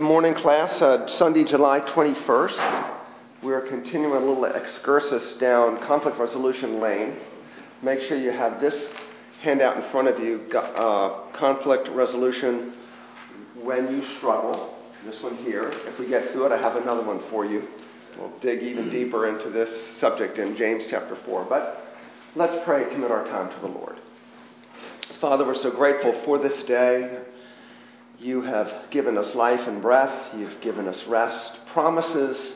Morning class, uh, Sunday, July 21st. We're continuing a little excursus down conflict resolution lane. Make sure you have this handout in front of you uh, conflict resolution when you struggle. This one here. If we get through it, I have another one for you. We'll dig even deeper into this subject in James chapter 4. But let's pray, commit our time to the Lord. Father, we're so grateful for this day. You have given us life and breath. You've given us rest, promises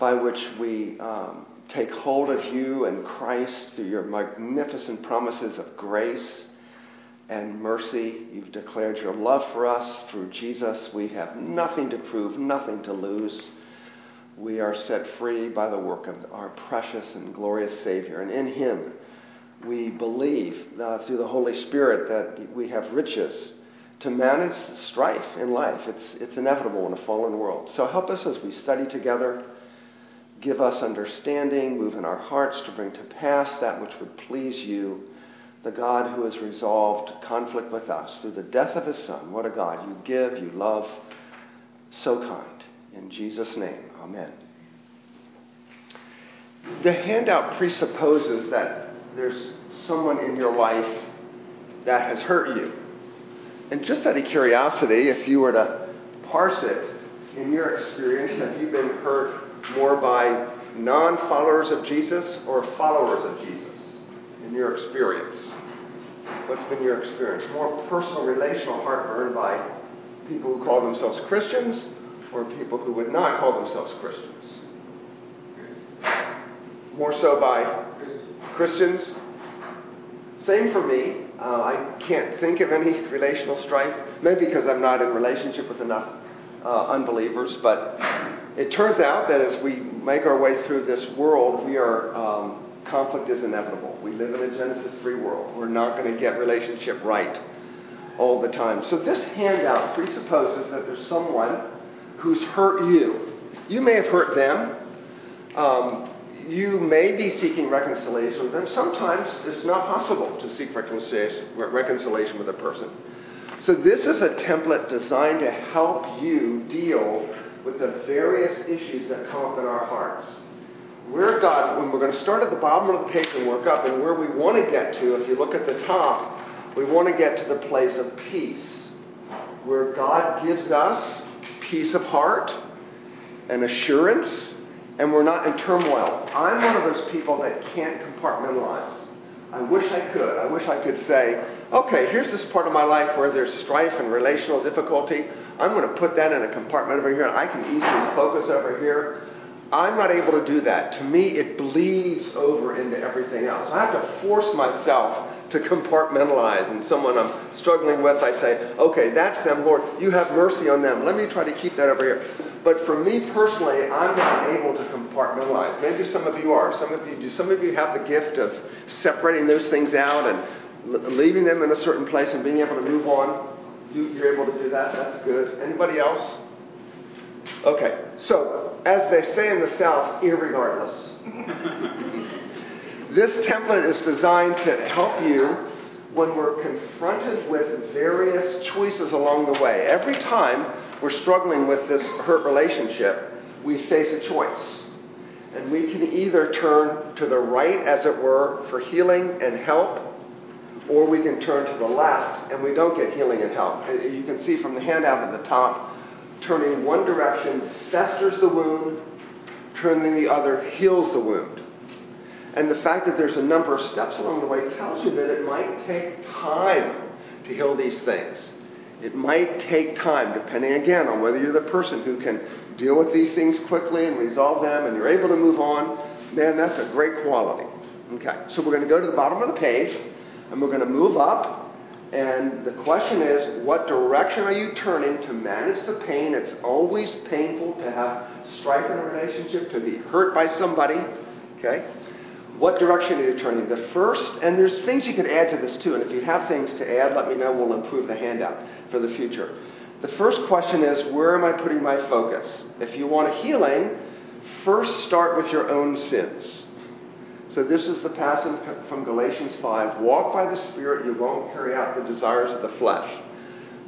by which we um, take hold of you and Christ through your magnificent promises of grace and mercy. You've declared your love for us through Jesus. We have nothing to prove, nothing to lose. We are set free by the work of our precious and glorious Savior. And in Him, we believe uh, through the Holy Spirit that we have riches to manage strife in life. It's, it's inevitable in a fallen world. So help us as we study together. Give us understanding, move in our hearts to bring to pass that which would please you, the God who has resolved conflict with us through the death of his Son. What a God you give, you love, so kind. In Jesus' name, amen. The handout presupposes that there's someone in your life that has hurt you and just out of curiosity, if you were to parse it, in your experience, have you been hurt more by non followers of Jesus or followers of Jesus in your experience? What's been your experience? More personal, relational heartburn by people who call themselves Christians or people who would not call themselves Christians? More so by Christians? Same for me. Uh, I can't think of any relational strife, maybe because I'm not in relationship with enough uh, unbelievers. But it turns out that as we make our way through this world, we are um, conflict is inevitable. We live in a Genesis 3 world. We're not going to get relationship right all the time. So this handout presupposes that there's someone who's hurt you. You may have hurt them. Um, you may be seeking reconciliation with them. Sometimes it's not possible to seek reconciliation, reconciliation with a person. So, this is a template designed to help you deal with the various issues that come up in our hearts. Where God, when we're going to start at the bottom of the page and work up, and where we want to get to, if you look at the top, we want to get to the place of peace, where God gives us peace of heart and assurance and we're not in turmoil. I'm one of those people that can't compartmentalize. I wish I could. I wish I could say, okay, here's this part of my life where there's strife and relational difficulty. I'm going to put that in a compartment over here, and I can easily focus over here. I'm not able to do that. To me, it bleeds over into everything else. I have to force myself to compartmentalize. And someone I'm struggling with, I say, okay, that's them, Lord. You have mercy on them. Let me try to keep that over here. But for me personally, I'm not able to compartmentalize. Maybe some of you are. Some of you do. Some of you have the gift of separating those things out and leaving them in a certain place and being able to move on. You, you're able to do that. That's good. Anybody else? Okay. So, as they say in the South, irregardless. this template is designed to help you when we're confronted with various choices along the way. Every time we're struggling with this hurt relationship, we face a choice. And we can either turn to the right, as it were, for healing and help, or we can turn to the left and we don't get healing and help. Uh, you can see from the handout at the top, turning one direction festers the wound, turning the other heals the wound. And the fact that there's a number of steps along the way tells you that it might take time to heal these things. It might take time, depending again on whether you're the person who can deal with these things quickly and resolve them and you're able to move on. Man, that's a great quality. Okay, so we're going to go to the bottom of the page and we're going to move up. And the question is, what direction are you turning to manage the pain? It's always painful to have strife in a relationship, to be hurt by somebody. Okay? What direction are you turning? The first, and there's things you could add to this too, and if you have things to add, let me know. We'll improve the handout for the future. The first question is, where am I putting my focus? If you want a healing, first start with your own sins. So this is the passage from Galatians 5. Walk by the Spirit, you won't carry out the desires of the flesh.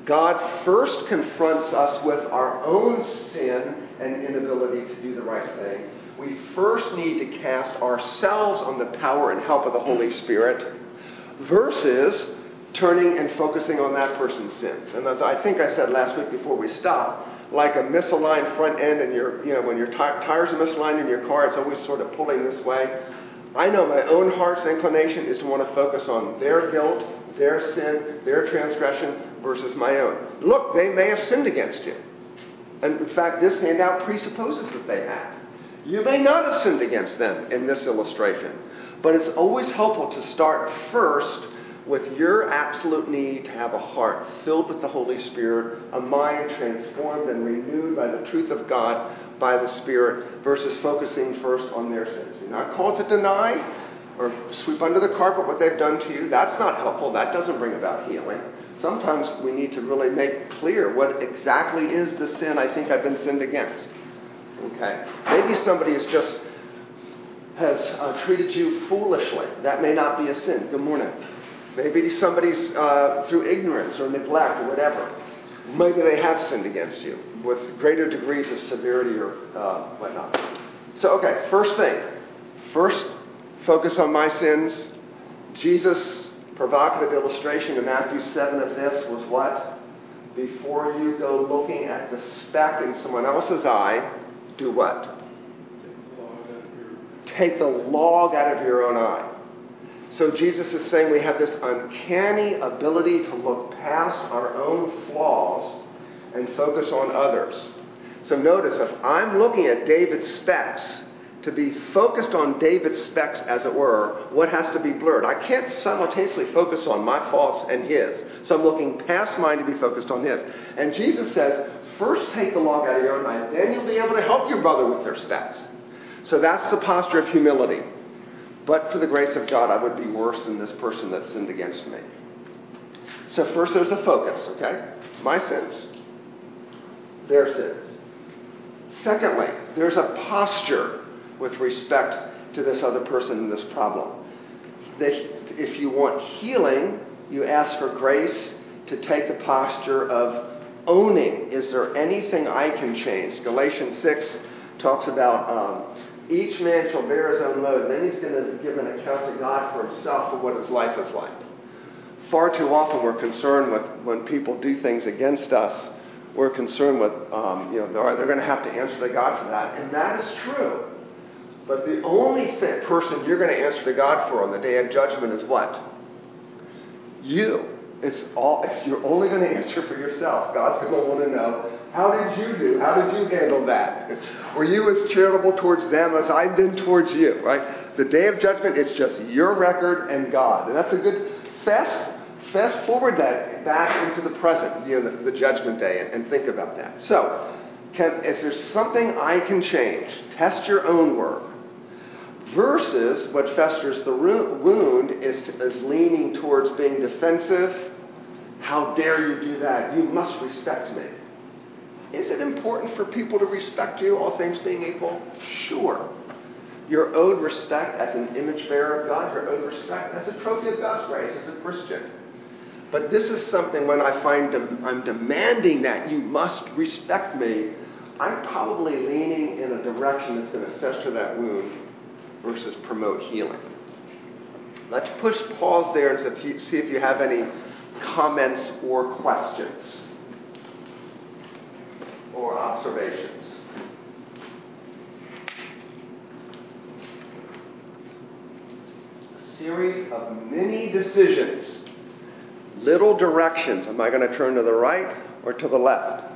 God first confronts us with our own sin and inability to do the right thing. We first need to cast ourselves on the power and help of the Holy Spirit versus turning and focusing on that person's sins. And as I think I said last week before we stopped, like a misaligned front end and your, you know, when your t- tires are misaligned in your car, it's always sort of pulling this way. I know my own heart's inclination is to want to focus on their guilt, their sin, their transgression versus my own. Look, they may have sinned against you. And in fact, this handout presupposes that they have. You may not have sinned against them in this illustration, but it's always helpful to start first with your absolute need to have a heart filled with the Holy Spirit, a mind transformed and renewed by the truth of God by the Spirit, versus focusing first on their sins. You're not called to deny or sweep under the carpet what they've done to you. That's not helpful. That doesn't bring about healing. Sometimes we need to really make clear what exactly is the sin I think I've been sinned against. Okay? Maybe somebody has just has uh, treated you foolishly. That may not be a sin. Good morning. Maybe somebody's uh, through ignorance or neglect or whatever. Maybe they have sinned against you with greater degrees of severity or uh, whatnot. So, okay, first thing. First, focus on my sins. Jesus' provocative illustration in Matthew 7 of this was what? Before you go looking at the speck in someone else's eye, do what? Take the log out of your own eye. So Jesus is saying we have this uncanny ability to look past our own flaws and focus on others. So notice if I'm looking at David's specks, to be focused on David's specks, as it were, what has to be blurred? I can't simultaneously focus on my faults and his. So I'm looking past mine to be focused on his. And Jesus says, first take the log out of your own eye, then you'll be able to help your brother with their specks. So that's the posture of humility. But for the grace of God, I would be worse than this person that sinned against me. So first there's a focus, okay? My sins. Their sins. Secondly, there's a posture with respect to this other person and this problem. If you want healing, you ask for grace to take the posture of owning. Is there anything I can change? Galatians 6 talks about um, each man shall bear his own load, then he's going to give an account to God for himself for what his life is like. Far too often we're concerned with when people do things against us, we're concerned with, um, you know, they're, going to have to answer to God for that. And that is true. But the only person you're going to answer to God for on the day of judgment is what? You. It's all. You're only going to answer for yourself. God's going to want to know how did you do? How did you handle that? Were you as charitable towards them as I've been towards you? Right. The day of judgment, it's just your record and God, and that's a good fast. Fast forward that back into the present, you know, the, the judgment day, and, and think about that. So, can, is there something I can change? Test your own work versus what festers the wound is, is leaning towards being defensive. How dare you do that? You must respect me. Is it important for people to respect you, all things being equal? Sure. You're owed respect as an image bearer of God. You're owed respect as a trophy of God's grace, as a Christian. But this is something when I find I'm demanding that you must respect me, I'm probably leaning in a direction that's going to fester that wound versus promote healing. Let's push pause there and see if you have any comments or questions or observations. A series of many decisions, little directions. Am I going to turn to the right or to the left?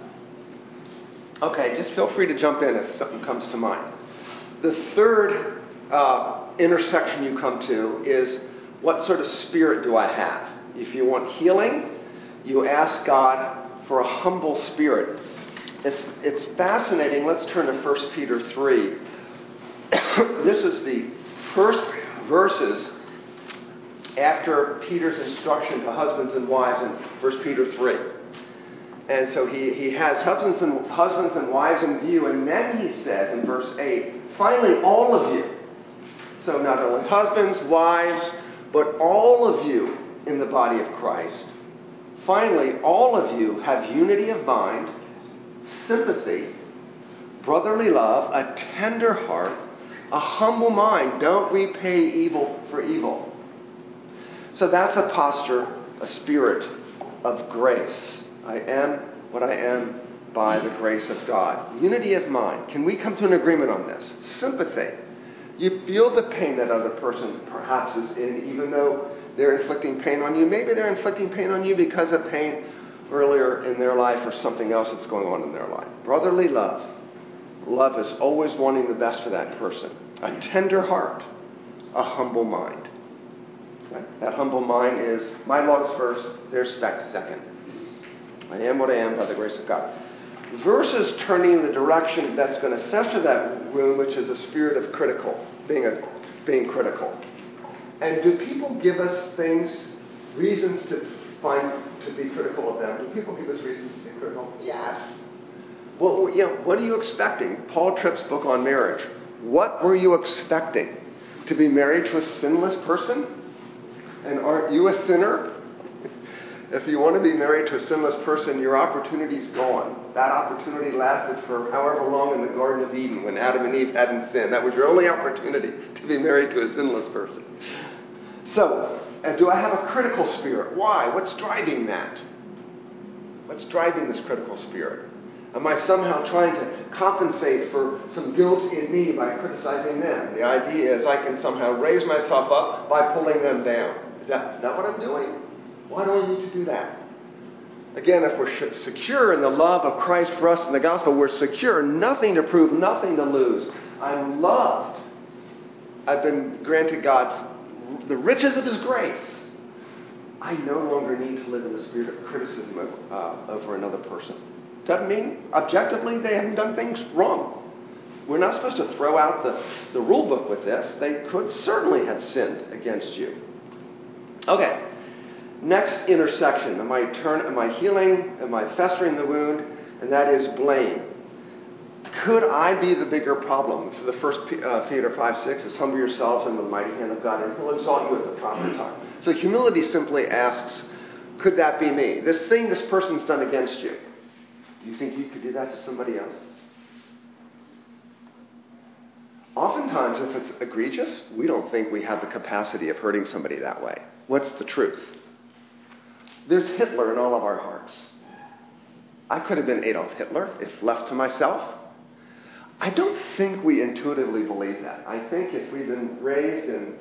Okay, just feel free to jump in if something comes to mind. The third uh, intersection you come to is what sort of spirit do I have? If you want healing, you ask God for a humble spirit. It's, it's fascinating. Let's turn to 1 Peter 3. this is the first verses after Peter's instruction to husbands and wives in 1 Peter 3. And so he, he has husbands and, husbands and wives in view, and then he says in verse 8, finally, all of you. So not only husbands, wives, but all of you in the body of Christ. finally, all of you have unity of mind, sympathy, brotherly love, a tender heart, a humble mind. Don't repay evil for evil. So that's a posture, a spirit of grace. I am what I am by the grace of God. Unity of mind. Can we come to an agreement on this? Sympathy. You feel the pain that other person perhaps is in, even though they're inflicting pain on you. Maybe they're inflicting pain on you because of pain earlier in their life or something else that's going on in their life. Brotherly love. Love is always wanting the best for that person. A tender heart, a humble mind. That humble mind is my logs first, their specks second. I am what I am by the grace of God. Versus turning the direction that's going to fester that wound, which is a spirit of critical, being a being critical. And do people give us things, reasons to find to be critical of them? Do people give us reasons to be critical? Yes. Well, you know, what are you expecting? Paul Tripp's book on marriage. What were you expecting? To be married to a sinless person? And aren't you a sinner? If you want to be married to a sinless person, your opportunity's gone. That opportunity lasted for however long in the Garden of Eden when Adam and Eve hadn't sinned. That was your only opportunity to be married to a sinless person. So, uh, do I have a critical spirit? Why? What's driving that? What's driving this critical spirit? Am I somehow trying to compensate for some guilt in me by criticizing them? The idea is I can somehow raise myself up by pulling them down. Is that, is that what I'm doing? Why do I need to do that? Again, if we're secure in the love of Christ for us in the gospel, we're secure, nothing to prove, nothing to lose. I'm loved. I've been granted God's the riches of His grace. I no longer need to live in the spirit of criticism of, uh, over another person. Doesn't mean objectively they haven't done things wrong. We're not supposed to throw out the, the rule book with this. They could certainly have sinned against you. Okay. Next intersection. Am I turn am I healing? Am I festering the wound? And that is blame. Could I be the bigger problem? For the first uh, Peter 5 6 is humble yourselves under the mighty hand of God, and he'll exalt you at the proper time. So humility simply asks, could that be me? This thing this person's done against you. Do you think you could do that to somebody else? Oftentimes, if it's egregious, we don't think we have the capacity of hurting somebody that way. What's the truth? There's Hitler in all of our hearts. I could have been Adolf Hitler if left to myself. I don't think we intuitively believe that. I think if we've been raised in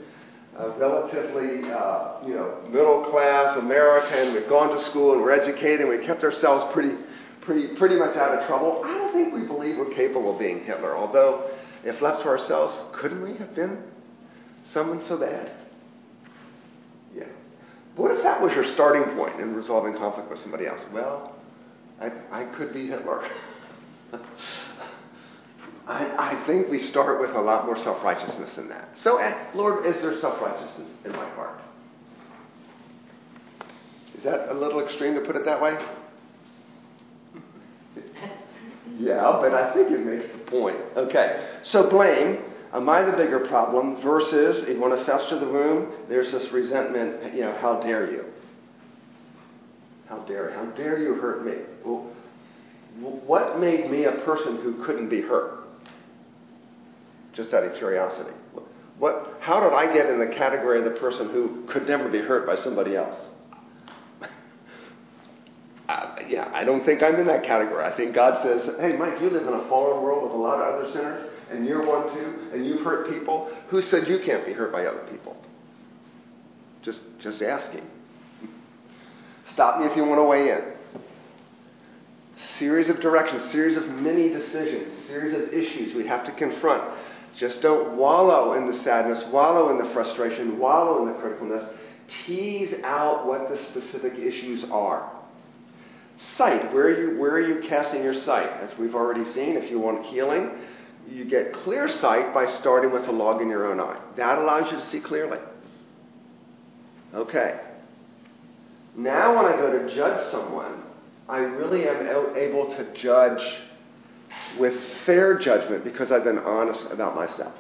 a relatively, uh, you know, middle class America and we've gone to school and we're educated and we kept ourselves pretty, pretty, pretty much out of trouble, I don't think we believe we're capable of being Hitler. Although, if left to ourselves, couldn't we have been someone so bad? What if that was your starting point in resolving conflict with somebody else? Well, I, I could be Hitler. I, I, think we start with a lot more self righteousness than that. So, uh, Lord, is there self righteousness in my heart? Is that a little extreme to put it that way? yeah, but I think it makes the point. Okay, so blame. Am I the bigger problem? Versus, if you want to fester the wound, there's this resentment, you know, how dare you? How dare, how dare you hurt me? Well, what made me a person who couldn't be hurt? Just out of curiosity. What, how did I get in the category of the person who could never be hurt by somebody else? uh, yeah, I don't think I'm in that category. I think God says, hey, Mike, you live in a fallen world with a lot of other sinners, and you're one too, and you've hurt people. Who said you can't be hurt by other people? Just, just asking. Stop me if you want to weigh in series of directions, series of many decisions, series of issues we have to confront. Just don't wallow in the sadness, wallow in the frustration, wallow in the criticalness. Tease out what the specific issues are. Sight. Where are you, where are you casting your sight? As we've already seen, if you want healing, you get clear sight by starting with a log in your own eye. That allows you to see clearly. Okay. Now, when I go to judge someone, I really am able to judge with fair judgment because I've been honest about myself.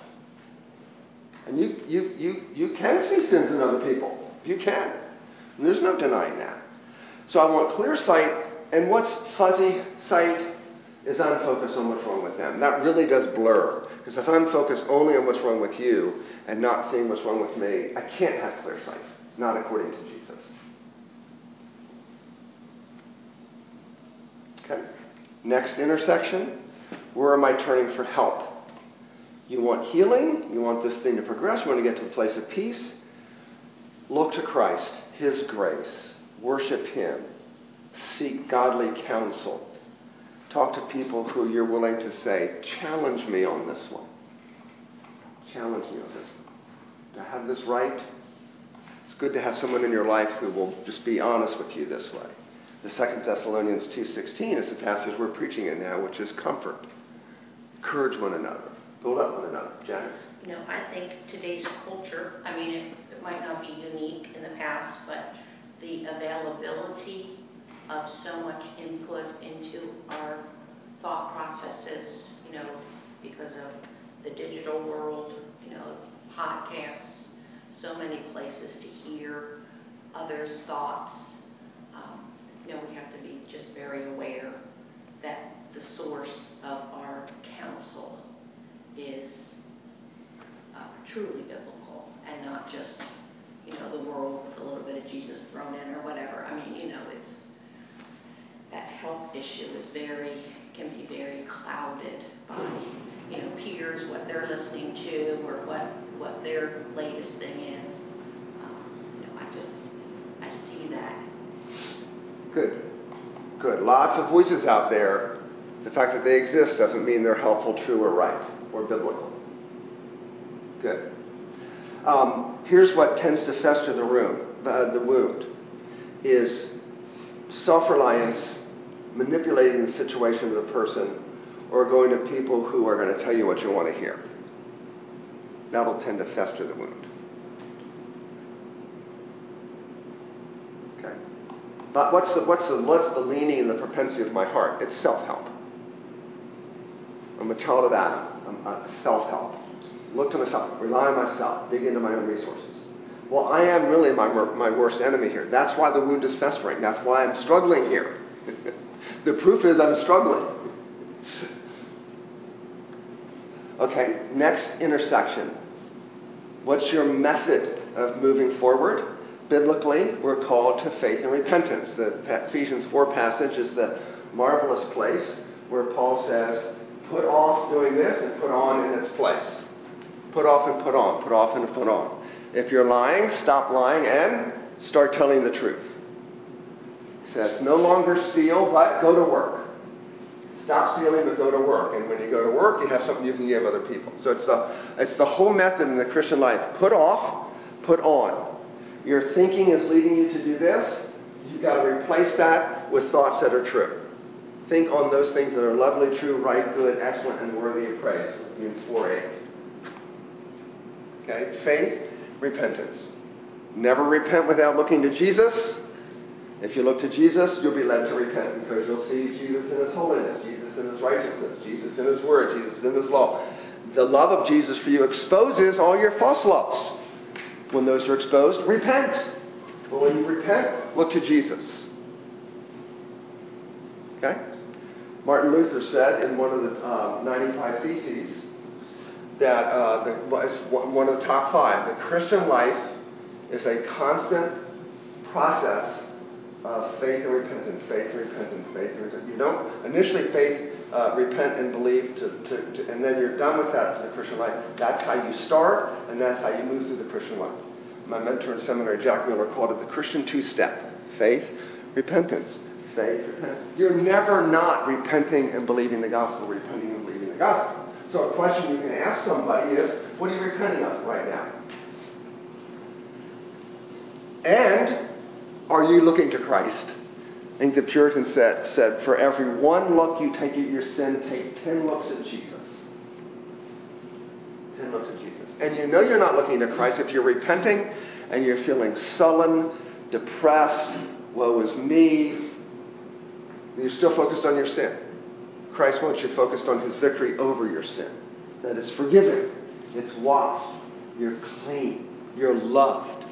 And you, you, you, you can see sins in other people. If you can. There's no denying that. So I want clear sight, and what's fuzzy sight is I'm focused on what's wrong with them. That really does blur. Because if I'm focused only on what's wrong with you and not seeing what's wrong with me, I can't have clear sight, not according to Jesus. Okay. Next intersection. Where am I turning for help? You want healing? You want this thing to progress? You want to get to a place of peace? Look to Christ, His grace. Worship Him. Seek godly counsel. Talk to people who you're willing to say, challenge me on this one. Challenge me on this one. I have this right? It's good to have someone in your life who will just be honest with you this way. The Second Thessalonians 2.16 is the passage we're preaching in now, which is comfort. Encourage one another. Build up one another. Janice? You know, I think today's culture, I mean, it, it might not be unique in the past, but the availability of so much input into our thought processes, you know, because of the digital world, you know, podcasts, so many places to hear others' thoughts. Um, you know, we have to be just very aware that the source of our counsel is uh, truly biblical and not just, you know, the world with a little bit of Jesus thrown in or whatever. I mean, you know, it's that health issue is very can be very clouded by you know peers, what they're listening to, or what what their latest thing is. Um, you know, I just I see that. Good. Good. Lots of voices out there. The fact that they exist doesn't mean they're helpful, true, or right, or biblical. Good. Um, here's what tends to fester the room, the, the wound, is self-reliance, manipulating the situation of the person, or going to people who are going to tell you what you want to hear. That'll tend to fester the wound. Okay. But what's the, what's the, what's the leaning and the propensity of my heart? It's self-help. I'm a child of Adam. I'm uh, self-help. Look to myself. Rely on myself. Dig into my own resources. Well, I am really my, my worst enemy here. That's why the wound is festering. That's why I'm struggling here. the proof is I'm struggling. Okay, next intersection. What's your method of moving forward? Biblically, we're called to faith and repentance. The Ephesians 4 passage is the marvelous place where Paul says, put off doing this and put on in its place. Put off and put on, put off and put on. If you're lying, stop lying and start telling the truth. He says, no longer steal, but go to work. Stop stealing, but go to work. And when you go to work, you have something you can give other people. So it's the, it's the whole method in the Christian life. Put off, put on. Your thinking is leading you to do this. You've got to replace that with thoughts that are true. Think on those things that are lovely, true, right, good, excellent, and worthy of praise. Means 4 8. Okay? Faith, repentance. Never repent without looking to Jesus. If you look to Jesus, you'll be led to repent because you'll see Jesus in his holiness, Jesus in his righteousness, Jesus in his word, Jesus in his law. The love of Jesus for you exposes all your false loves. When those are exposed, repent. But when you repent, look to Jesus. Okay? Martin Luther said in one of the uh, 95 Theses that uh, the, one of the top five, the Christian life is a constant process of faith and repentance, faith and repentance, faith and repentance. You don't initially faith, uh, repent and believe, to, to, to, and then you're done with that to the Christian life. That's how you start, and that's how you move through the Christian life. My mentor in seminary, Jack Miller, called it the Christian two-step: faith, repentance, faith, repentance. You're never not repenting and believing the gospel, repenting and believing the gospel. So a question you can ask somebody is, what are you repenting of right now? And are you looking to Christ? I think the Puritan said, said, for every one look you take at your sin, take ten looks at Jesus. Ten looks at Jesus. And you know you're not looking to Christ if you're repenting and you're feeling sullen, depressed, woe is me. You're still focused on your sin. Christ wants you focused on his victory over your sin. That it's forgiven, it's washed, you're clean, you're loved.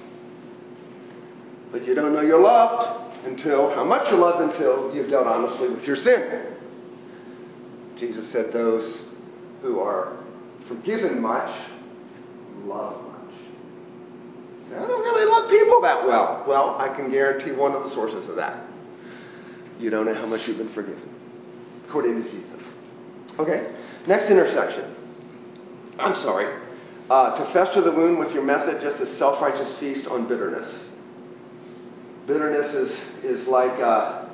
But you don't know you're loved until, how much you love until you've dealt honestly with your sin. Jesus said, Those who are forgiven much love much. I don't really love people that well. Well, I can guarantee one of the sources of that. You don't know how much you've been forgiven, according to Jesus. Okay, next intersection. I'm sorry. Uh, to fester the wound with your method, just a self righteous feast on bitterness. Bitterness is, is like uh,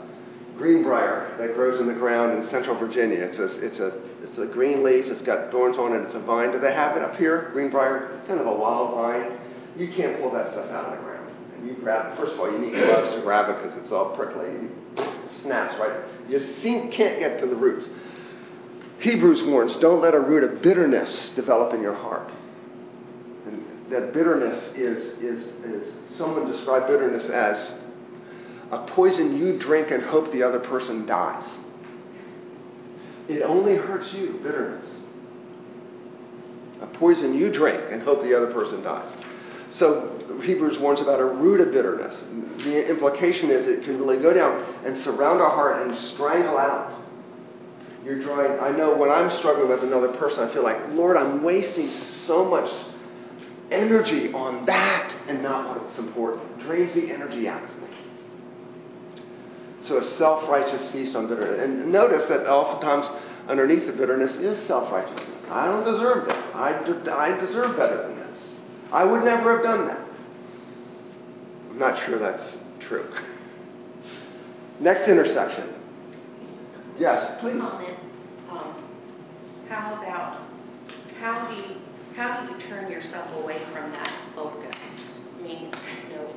greenbrier that grows in the ground in central Virginia. It's a, it's, a, it's a green leaf, it's got thorns on it, it's a vine. Do they have it up here? Greenbrier? Kind of a wild vine. You can't pull that stuff out of the ground. And you grab, first of all, you need gloves to grab it because it's all prickly. It snaps, right? You can't get to the roots. Hebrews warns don't let a root of bitterness develop in your heart. And that bitterness is, is, is someone described bitterness as a poison you drink and hope the other person dies. It only hurts you, bitterness. A poison you drink and hope the other person dies. So Hebrews warns about a root of bitterness. The implication is it can really go down and surround our heart and strangle out you're drawing. I know when I'm struggling with another person, I feel like, Lord, I'm wasting so much energy on that and not what's important. Drains the energy out of me. So a self righteous feast on bitterness. And notice that oftentimes underneath the bitterness is self righteousness. I don't deserve that. I, I deserve better than this. I would never have done that. I'm not sure that's true. Next intersection Yes, please. Um, how about how do you how do you turn yourself away from that focus? I mean, you know,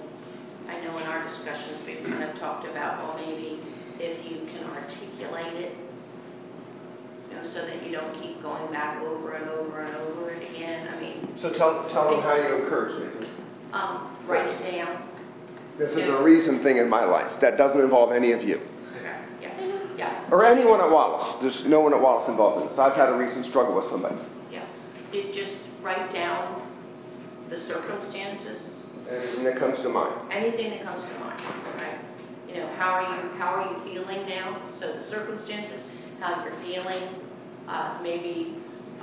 I know in our discussions we've kind of talked about well maybe if you can articulate it, know, so that you don't keep going back over and over and over it again. I mean. So tell tell them how you encourage me. Um, write it down. This is a recent thing in my life that doesn't involve any of you. Yeah. Or anyone at Wallace. There's no one at Wallace involved in this. I've had a recent struggle with somebody. Yeah. You just write down the circumstances. Anything that comes to mind. Anything that comes to mind, right? You know, how are you how are you feeling now? So the circumstances, how you're feeling, uh, maybe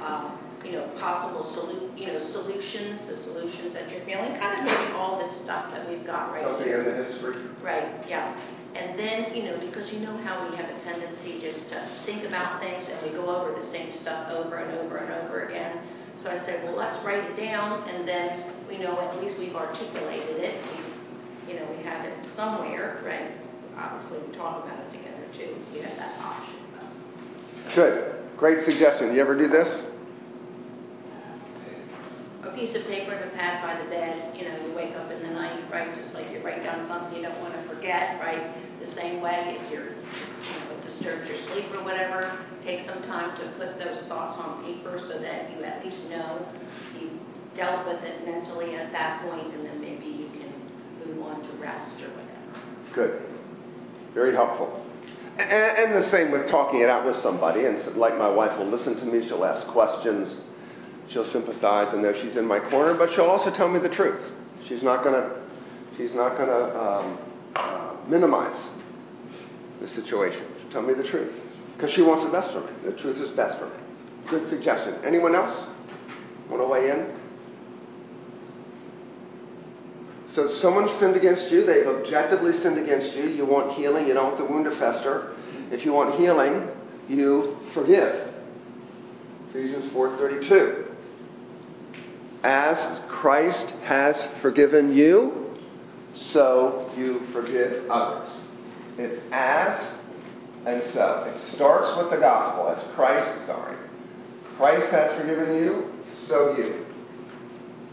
um, you know possible solu- you know solutions, the solutions that you're feeling, kind of maybe all this stuff that we've got right Something here. in the history. Right. Yeah. And then, you know, because you know how we have a tendency just to think about things and we go over the same stuff over and over and over again. So I said, well, let's write it down and then, you know, at least we've articulated it. We've, you know, we have it somewhere, right? Obviously, we talk about it together too. You have that option. Good. Great suggestion. You ever do this? a piece of paper and a pad by the bed, you know, you wake up in the night, right, just like you write down something you don't want to forget, right? The same way, if you're, you know, disturbed your sleep or whatever, take some time to put those thoughts on paper so that you at least know you dealt with it mentally at that point, and then maybe you can move on to rest or whatever. Good. Very helpful. And, and the same with talking it out with somebody. And so, like my wife will listen to me, she'll ask questions She'll sympathize and know she's in my corner, but she'll also tell me the truth. She's not going to she's not going to um, uh, minimize the situation. She'll tell me the truth because she wants the best for me. The truth is best for me. Good suggestion. Anyone else want to weigh in? So someone sinned against you. They've objectively sinned against you. You want healing. You don't want the wound to fester. If you want healing, you forgive. Ephesians 4:32 as Christ has forgiven you, so you forgive others. It's as and so. It starts with the gospel, as Christ, sorry. Christ has forgiven you, so you.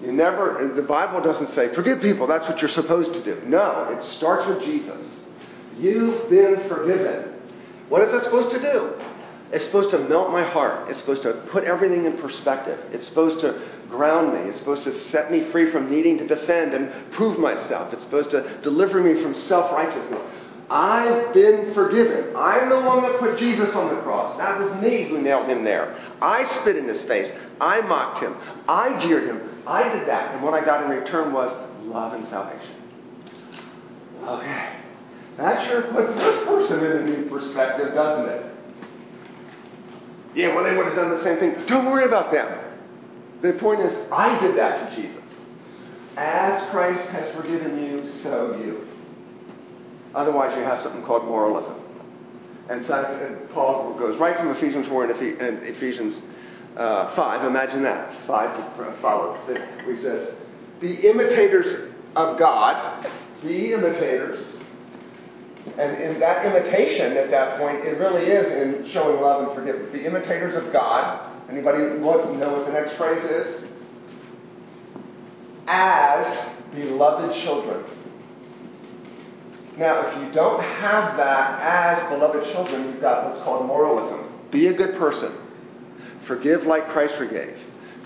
You never, the Bible doesn't say, forgive people, that's what you're supposed to do. No, it starts with Jesus. You've been forgiven. What is that supposed to do? It's supposed to melt my heart. It's supposed to put everything in perspective. It's supposed to ground me. It's supposed to set me free from needing to defend and prove myself. It's supposed to deliver me from self righteousness. I've been forgiven. I'm the one that put Jesus on the cross. That was me who nailed him there. I spit in his face. I mocked him. I jeered him. I did that. And what I got in return was love and salvation. Okay. That sure puts this person in a new perspective, doesn't it? Yeah, well, they would have done the same thing. Don't worry about them. The point is, I did that to Jesus. As Christ has forgiven you, so you. Otherwise, you have something called moralism. In fact, Paul goes right from Ephesians 4 and Ephesians uh, 5. Imagine that. 5 follow. He says, Be imitators of God. Be imitators. And in that imitation at that point, it really is in showing love and forgiveness. Be imitators of God. Anybody look, know what the next phrase is? As beloved children. Now, if you don't have that as beloved children, you've got what's called moralism. Be a good person. Forgive like Christ forgave.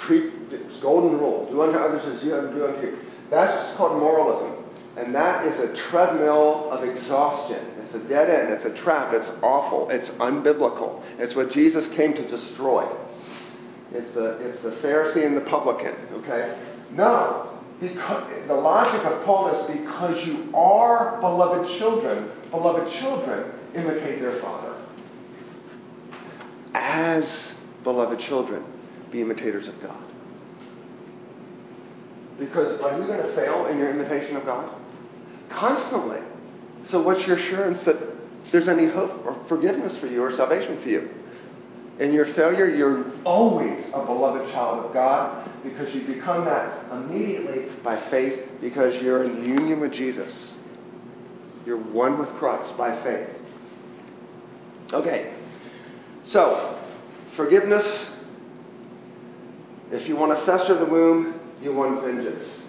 Treat golden rule. Do unto others as you do unto you. That's called moralism. And that is a treadmill of exhaustion. It's a dead end. It's a trap. It's awful. It's unbiblical. It's what Jesus came to destroy. It's the, it's the Pharisee and the publican, okay? No. Because, the logic of Paul is because you are beloved children, beloved children imitate their father. As beloved children, be imitators of God. Because are you going to fail in your imitation of God? Constantly. So what's your assurance that there's any hope or forgiveness for you or salvation for you? In your failure, you're always a beloved child of God because you become that immediately by faith because you're in union with Jesus. You're one with Christ by faith. Okay. So, forgiveness. If you want to fester the womb, you want vengeance.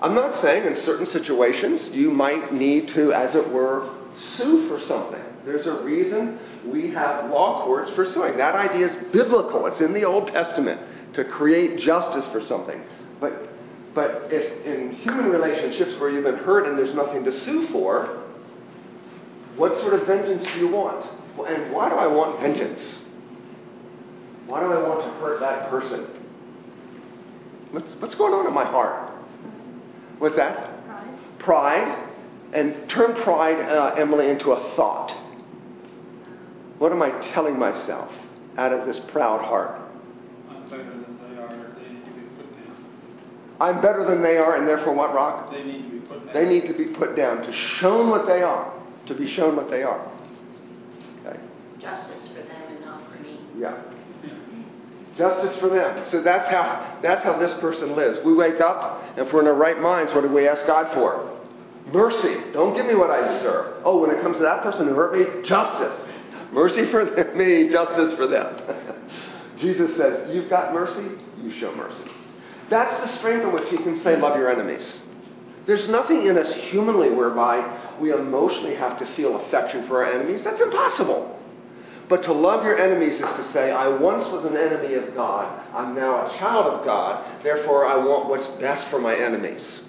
I'm not saying in certain situations you might need to, as it were, sue for something. There's a reason we have law courts for suing. That idea is biblical. It's in the Old Testament to create justice for something. But but if in human relationships where you've been hurt and there's nothing to sue for, what sort of vengeance do you want? And why do I want vengeance? Why do I want to hurt that person? What's, what's going on in my heart? What's that? Pride. Pride. And turn pride, uh, Emily, into a thought. What am I telling myself out of this proud heart? I'm better than they are, they need to be put down. I'm better than they are, and therefore what, Rock? They need to be put down. They need to be put down, to shown what they are, to be shown what they are. Okay? Justice for them and not for me. Yeah. Justice for them. So that's how that's how this person lives. We wake up, and if we're in our right minds, what do we ask God for? Mercy. Don't give me what I deserve. Oh, when it comes to that person who hurt me, justice. Mercy for them, me, justice for them. Jesus says, You've got mercy, you show mercy. That's the strength in which he can say, Love your enemies. There's nothing in us humanly whereby we emotionally have to feel affection for our enemies. That's impossible. But to love your enemies is to say, I once was an enemy of God. I'm now a child of God. Therefore, I want what's best for my enemies.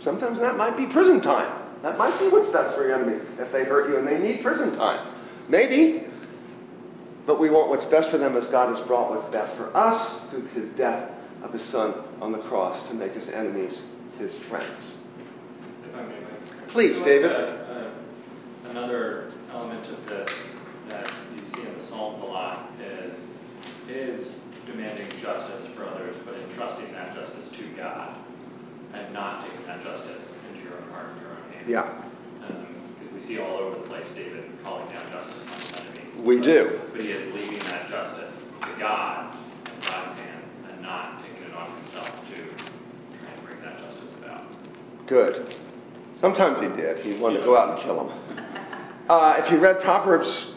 Sometimes that might be prison time. That might be what's best for your enemy if they hurt you and they need prison time. Maybe. But we want what's best for them as God has brought what's best for us through his death of his son on the cross to make his enemies his friends. If I may, Please, David. uh, uh, Another element of this that you see in the Psalms a lot is, is demanding justice for others, but entrusting that justice to God and not taking that justice into your own heart and your own hands. Yeah. Um, we see all over the place David calling down justice on his enemies. We But- do. But he is leaving that justice to God and God's hands and not taking it on himself to try and bring that justice about. Good. Sometimes he did. He wanted to go out and kill him. Uh, if you read Proverbs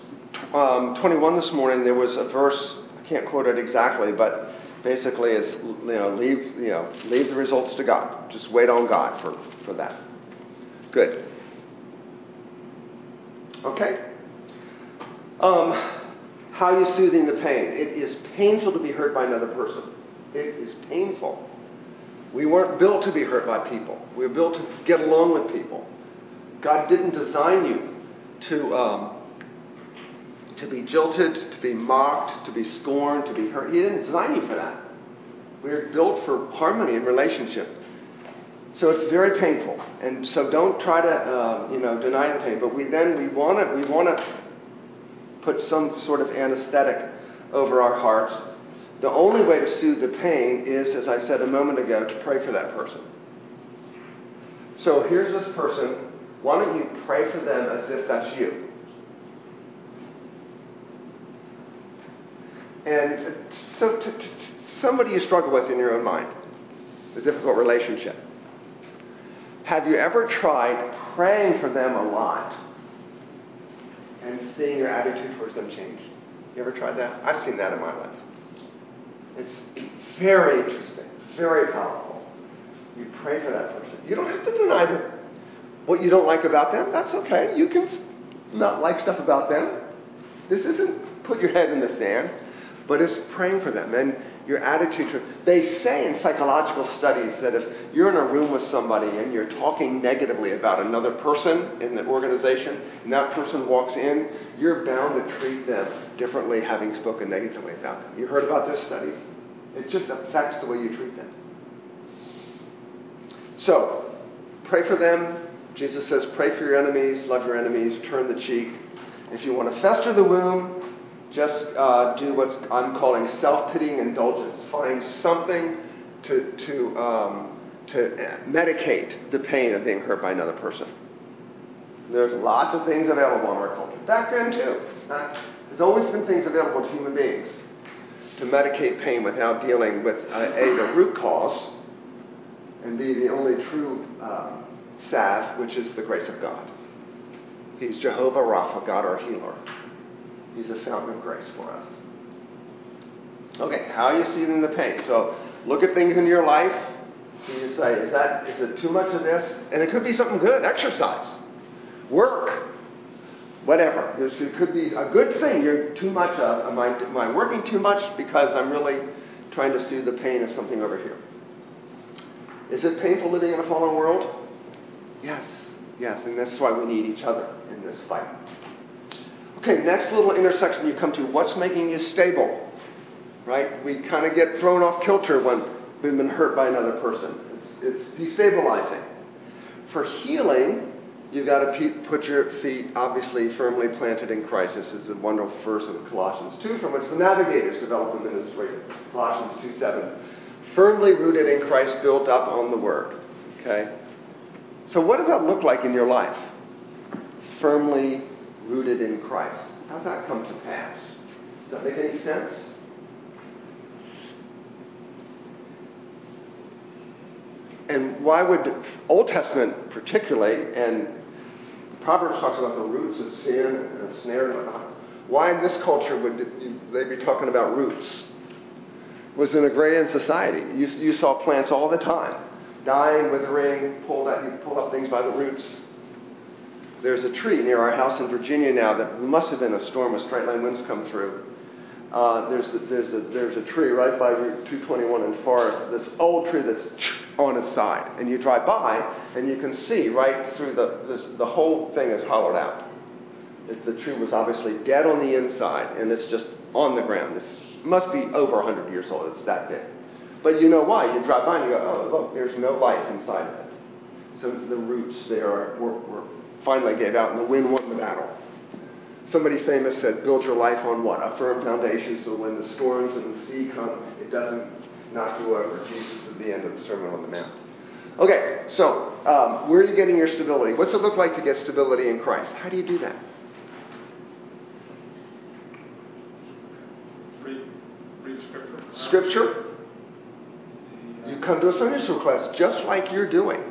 um, 21 this morning, there was a verse. I can't quote it exactly, but basically, it's you know leave you know leave the results to God. Just wait on God for for that. Good. Okay. Um, how are you soothing the pain? It is painful to be hurt by another person. It is painful. We weren't built to be hurt by people. We were built to get along with people. God didn't design you to um, to be jilted, to be mocked, to be scorned, to be hurt. He didn't design you for that. We are built for harmony and relationship. So it's very painful, and so don't try to, uh, you know, deny the pain. But we then we want to we want to put some sort of anesthetic over our hearts. The only way to soothe the pain is, as I said a moment ago, to pray for that person. So here's this person. Why don't you pray for them as if that's you? And so, to, to, somebody you struggle with in your own mind, a difficult relationship. Have you ever tried praying for them a lot and seeing your attitude towards them change? You ever tried that? I've seen that in my life. It's very interesting, very powerful. You pray for that person. You don't have to deny them. What you don't like about them, that's okay. You can not like stuff about them. This isn't put your head in the sand, but it's praying for them. And your attitude to They say in psychological studies that if you're in a room with somebody and you're talking negatively about another person in the organization, and that person walks in, you're bound to treat them differently having spoken negatively about them. You heard about this study? It just affects the way you treat them. So, pray for them. Jesus says, pray for your enemies, love your enemies, turn the cheek. If you want to fester the wound, just uh, do what I'm calling self-pitying indulgence. Find something to, to, um, to medicate the pain of being hurt by another person. There's lots of things available in our culture. Back then, too. Uh, there's always been things available to human beings to medicate pain without dealing with, uh, A, the root cause, and B, the only true um, salve, which is the grace of God. He's Jehovah Rapha, God our healer. He's a fountain of grace for us. Okay, how are you seeing the pain? So look at things in your life. So you say, is that is it too much of this? And it could be something good, exercise, work, whatever. There's, it could be a good thing you're too much of. Am I, am I working too much because I'm really trying to soothe the pain of something over here? Is it painful living in a fallen world? Yes, yes, and that's why we need each other in this fight. Okay, next little intersection you come to what's making you stable? Right? We kind of get thrown off kilter when we've been hurt by another person. It's, it's destabilizing. For healing, you've got to put your feet obviously firmly planted in Christ. This is a wonderful verse of Colossians 2 from which the navigators develop the ministry. Colossians 2 7. Firmly rooted in Christ, built up on the Word. Okay? So, what does that look like in your life? Firmly rooted in Christ. How's that come to pass? Does that make any sense? And why would Old Testament particularly, and Proverbs talks about the roots of sin and a snare and whatnot. Why in this culture would they be talking about roots? It was an agrarian society. You, you saw plants all the time, dying, withering, pulled out, you pull up things by the roots. There's a tree near our house in Virginia now that must have been a storm of straight line winds come through. Uh, there's, a, there's, a, there's a tree right by Route 221 in Forest, this old tree that's on its side. And you drive by, and you can see right through the, this, the whole thing is hollowed out. It, the tree was obviously dead on the inside, and it's just on the ground. This must be over 100 years old. It's that big. But you know why? You drive by and you go, oh, look, there's no life inside of it. So the roots there were, were finally gave out, and the wind won the battle. Somebody famous said, build your life on what? A firm foundation so when the storms and the sea come, it doesn't knock you over. Jesus at the end of the Sermon on the Mount. Okay, so um, where are you getting your stability? What's it look like to get stability in Christ? How do you do that? Read, read scripture. Scripture. You come to a Sunday school class just like you're doing.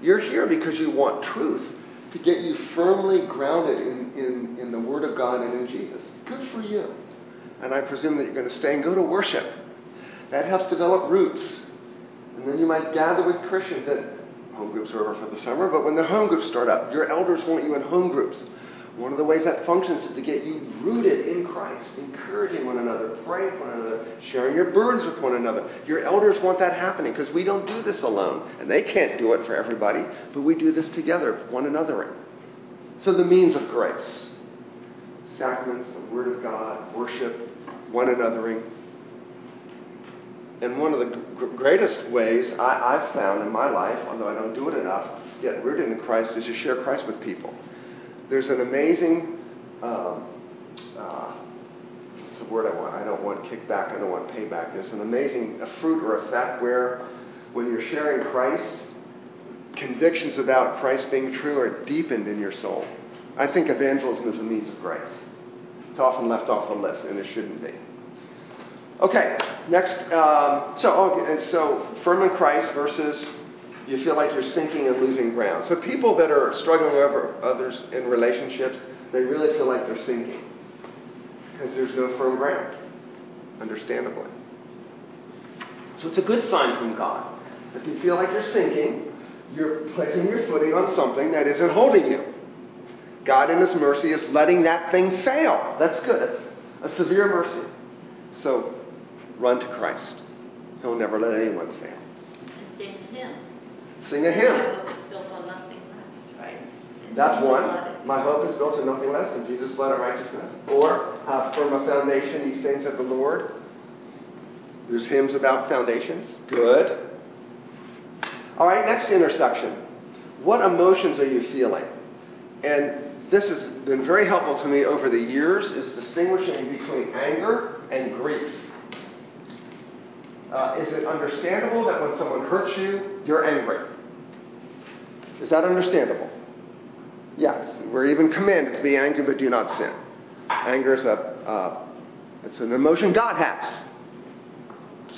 You're here because you want truth to get you firmly grounded in, in, in the Word of God and in Jesus. Good for you. And I presume that you're going to stay and go to worship. That helps develop roots. And then you might gather with Christians at home groups are over for the summer, but when the home groups start up, your elders want you in home groups. One of the ways that functions is to get you rooted in Christ, encouraging one another, praying for one another, sharing your burdens with one another. Your elders want that happening because we don't do this alone. And they can't do it for everybody, but we do this together, one another. So the means of grace sacraments, the Word of God, worship, one anothering. And one of the greatest ways I, I've found in my life, although I don't do it enough, to get rooted in Christ, is to share Christ with people. There's an amazing, um, uh, what's the word I want? I don't want kickback, I don't want payback. There's an amazing a fruit or effect where when you're sharing Christ, convictions about Christ being true are deepened in your soul. I think evangelism is a means of grace. It's often left off the list, and it shouldn't be. Okay, next. Um, so, okay, so firm in Christ versus you feel like you're sinking and losing ground. So, people that are struggling over others in relationships, they really feel like they're sinking because there's no firm ground, understandably. So, it's a good sign from God. If you feel like you're sinking, you're placing your footing on something that isn't holding you. God, in His mercy, is letting that thing fail. That's good. A severe mercy. So, run to Christ. He'll never let anyone fail. And sing a hymn. Sing a hymn. hope is built on nothing less, right? And That's one. My hope is built on nothing less than Jesus' blood and righteousness. Or, uh, from a foundation, ye saints of the Lord. There's hymns about foundations. Good. All right, next intersection. What emotions are you feeling? And this has been very helpful to me over the years is distinguishing between anger and grief. Uh, is it understandable that when someone hurts you, you're angry? Is that understandable? Yes. We're even commanded to be angry, but do not sin. Anger is a uh, it's an emotion God has.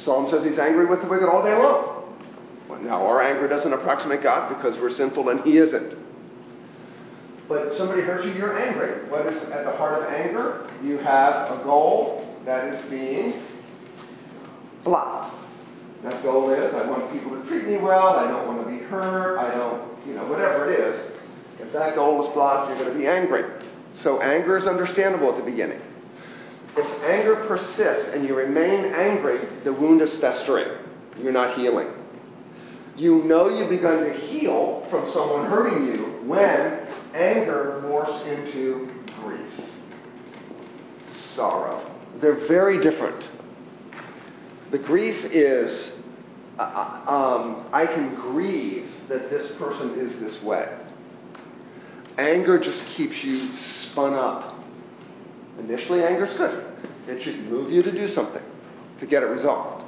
Psalm says He's angry with the wicked all day long. Well, now our anger doesn't approximate God because we're sinful and He isn't. But somebody hurts you, you're angry. What is at the heart of anger? You have a goal that is being blocked. That goal is I want people to treat me well, I don't want to be hurt, I don't, you know, whatever it is. If that goal is blocked, you're going to be angry. So anger is understandable at the beginning. If anger persists and you remain angry, the wound is festering. You're not healing. You know you've begun to heal from someone hurting you when anger morphs into grief, sorrow. They're very different. The grief is um, I can grieve that this person is this way. Anger just keeps you spun up. Initially, anger is good. It should move you to do something to get it resolved.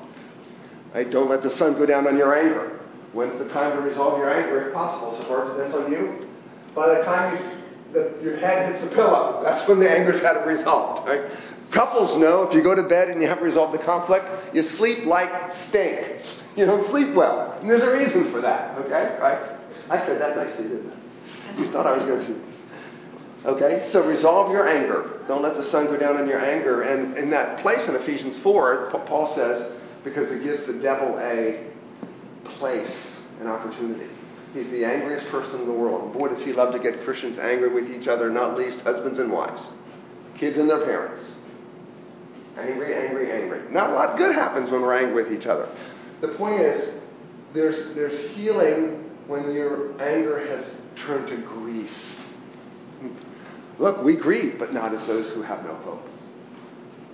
Right? Don't let the sun go down on your anger. When's the time to resolve your anger, if possible? So far, depends on you. By the time you, the, your head hits the pillow, that's when the anger's had it resolved. Right? Couples know if you go to bed and you haven't resolved the conflict, you sleep like stink. You don't sleep well. And there's a reason for that, okay? Right? I said that nicely, didn't I? You thought I was going to. Do this. Okay? So resolve your anger. Don't let the sun go down on your anger. And in that place in Ephesians 4, Paul says, because it gives the devil a place, an opportunity. He's the angriest person in the world. And boy, does he love to get Christians angry with each other, not least husbands and wives, kids and their parents. Angry, angry, angry. Not a lot good happens when we're angry with each other. The point is, there's, there's healing when your anger has turned to grief. Look, we grieve, but not as those who have no hope.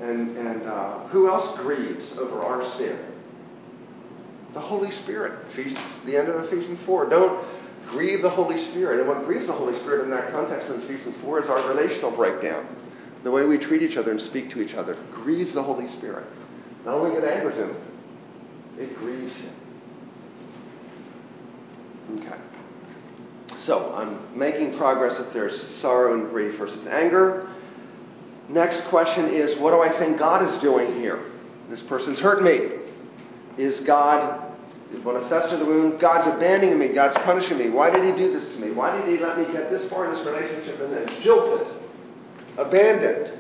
And, and uh, who else grieves over our sin? The Holy Spirit. Ephesians, the end of Ephesians 4. Don't grieve the Holy Spirit. And what grieves the Holy Spirit in that context in Ephesians 4 is our relational breakdown. The way we treat each other and speak to each other grieves the Holy Spirit. Not only it angers him, it grieves him. Okay. So I'm making progress if there's sorrow and grief versus anger. Next question is what do I think God is doing here? This person's hurt me. Is God want to fester the wound? God's abandoning me. God's punishing me. Why did He do this to me? Why did He let me get this far in this relationship and then jilted, abandoned,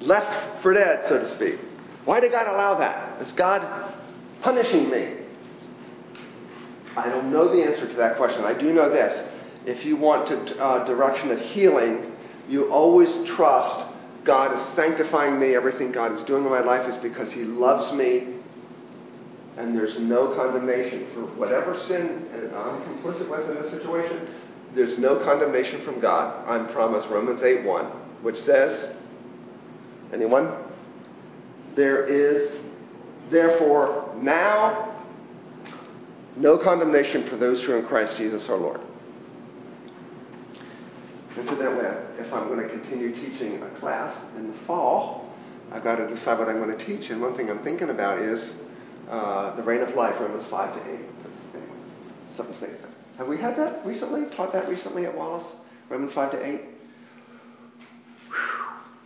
left for dead, so to speak? Why did God allow that? Is God punishing me? I don't know the answer to that question. I do know this. If you want to uh, direction of healing, you always trust God is sanctifying me. Everything God is doing in my life is because He loves me and there's no condemnation for whatever sin I'm complicit with in this situation. There's no condemnation from God. I'm promised Romans 8:1, which says, anyone? There is Therefore, now, no condemnation for those who are in Christ Jesus our Lord. Incidentally, if I'm going to continue teaching a class in the fall, I've got to decide what I'm going to teach. And one thing I'm thinking about is uh, the reign of life, Romans 5 to 8. Something. Have we had that recently? Taught that recently at Wallace? Romans 5 to 8?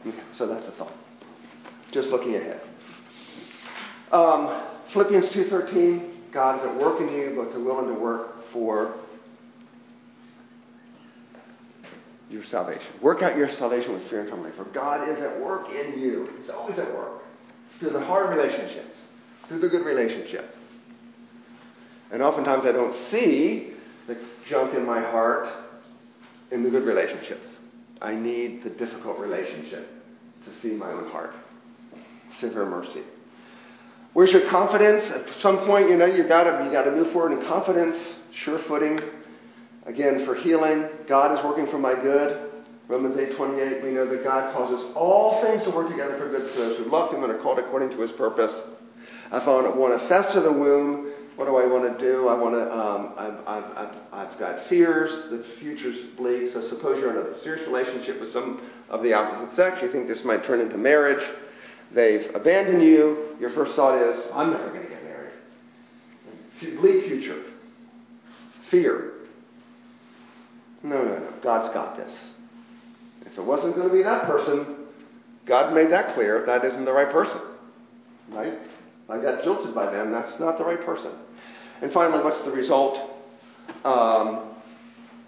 Okay, so that's a thought. Just looking ahead. Um, Philippians 2.13, God is at work in you, both to will and to work for your salvation. Work out your salvation with fear and trembling, for God is at work in you. He's always at work. Through the hard relationships, through the good relationships. And oftentimes I don't see the junk in my heart in the good relationships. I need the difficult relationship to see my own heart. Severe mercy. Where's your confidence? At some point, you know, you gotta you gotta move forward in confidence, sure footing. Again, for healing, God is working for my good. Romans 8:28, we know that God causes all things to work together for good to those who love Him and are called according to His purpose. I want to fester the womb, what do I want to do? I want to. Um, I've, I've, I've, I've got fears. The future's bleak. So suppose you're in a serious relationship with some of the opposite sex. You think this might turn into marriage. They've abandoned you. Your first thought is, I'm never going to get married. Bleak future. Fear. No, no, no. God's got this. If it wasn't going to be that person, God made that clear. That isn't the right person. Right? I got jilted by them. That's not the right person. And finally, what's the result? Um,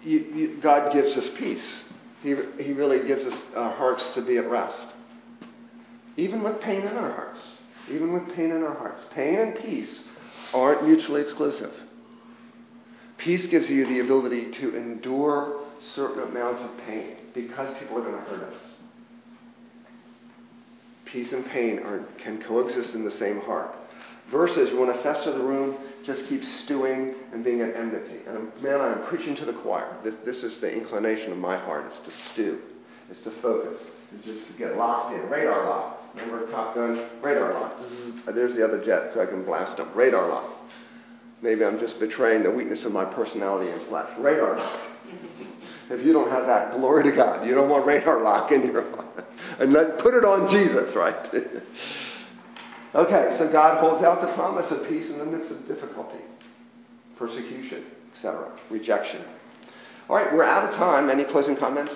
you, you, God gives us peace. He, he really gives us our hearts to be at rest. Even with pain in our hearts. Even with pain in our hearts. Pain and peace aren't mutually exclusive. Peace gives you the ability to endure certain amounts of pain because people are going to hurt us. Peace and pain are, can coexist in the same heart. Versus, you want to fester the room, just keep stewing and being at enmity. And um, man, I'm preaching to the choir. This, this is the inclination of my heart. It's to stew. It's to focus. It's just to get locked in. Radar lock. Remember Top Gun? Radar lock. there's the other jet so I can blast them. Radar lock. Maybe I'm just betraying the weakness of my personality and flesh. Radar lock. If you don't have that, glory to God. You don't want radar lock in your life. And let, put it on Jesus, right? okay, so God holds out the promise of peace in the midst of difficulty, persecution, etc., rejection. All right, we're out of time. Any closing comments?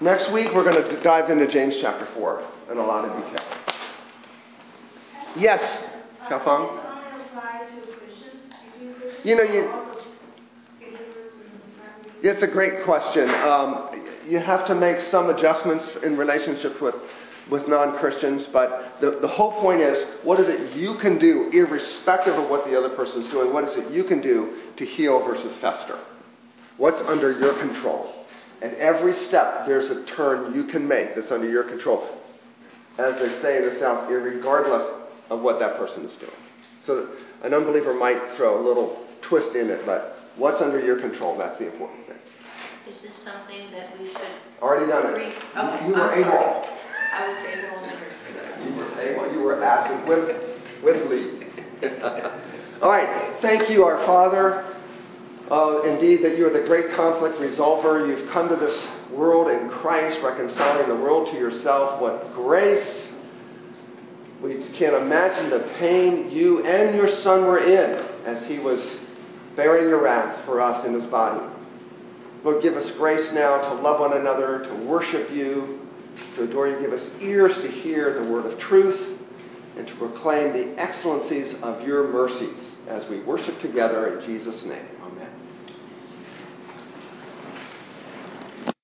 Next week, we're going to dive into James chapter 4 in a lot of detail. Yes, Xiaofang? You know, you. It's a great question. Um, you have to make some adjustments in relationships with, with non Christians, but the, the whole point is what is it you can do, irrespective of what the other person's doing? What is it you can do to heal versus fester? What's under your control? And every step, there's a turn you can make that's under your control. As they say in the South, regardless of what that person is doing. So an unbeliever might throw a little twist in it, but what's under your control? That's the important thing. Is this something that we should? Already done it. Okay, You were I'm able. sorry. I was able understood. You were able. You were absent with, with leave. All right. Thank you, our Father. Uh, indeed, that you are the great conflict resolver. You've come to this world in Christ, reconciling the world to yourself. What grace! We can't imagine the pain you and your Son were in as he was bearing your wrath for us in his body. Lord, give us grace now to love one another, to worship you, to adore you. Give us ears to hear the word of truth and to proclaim the excellencies of your mercies as we worship together in Jesus' name.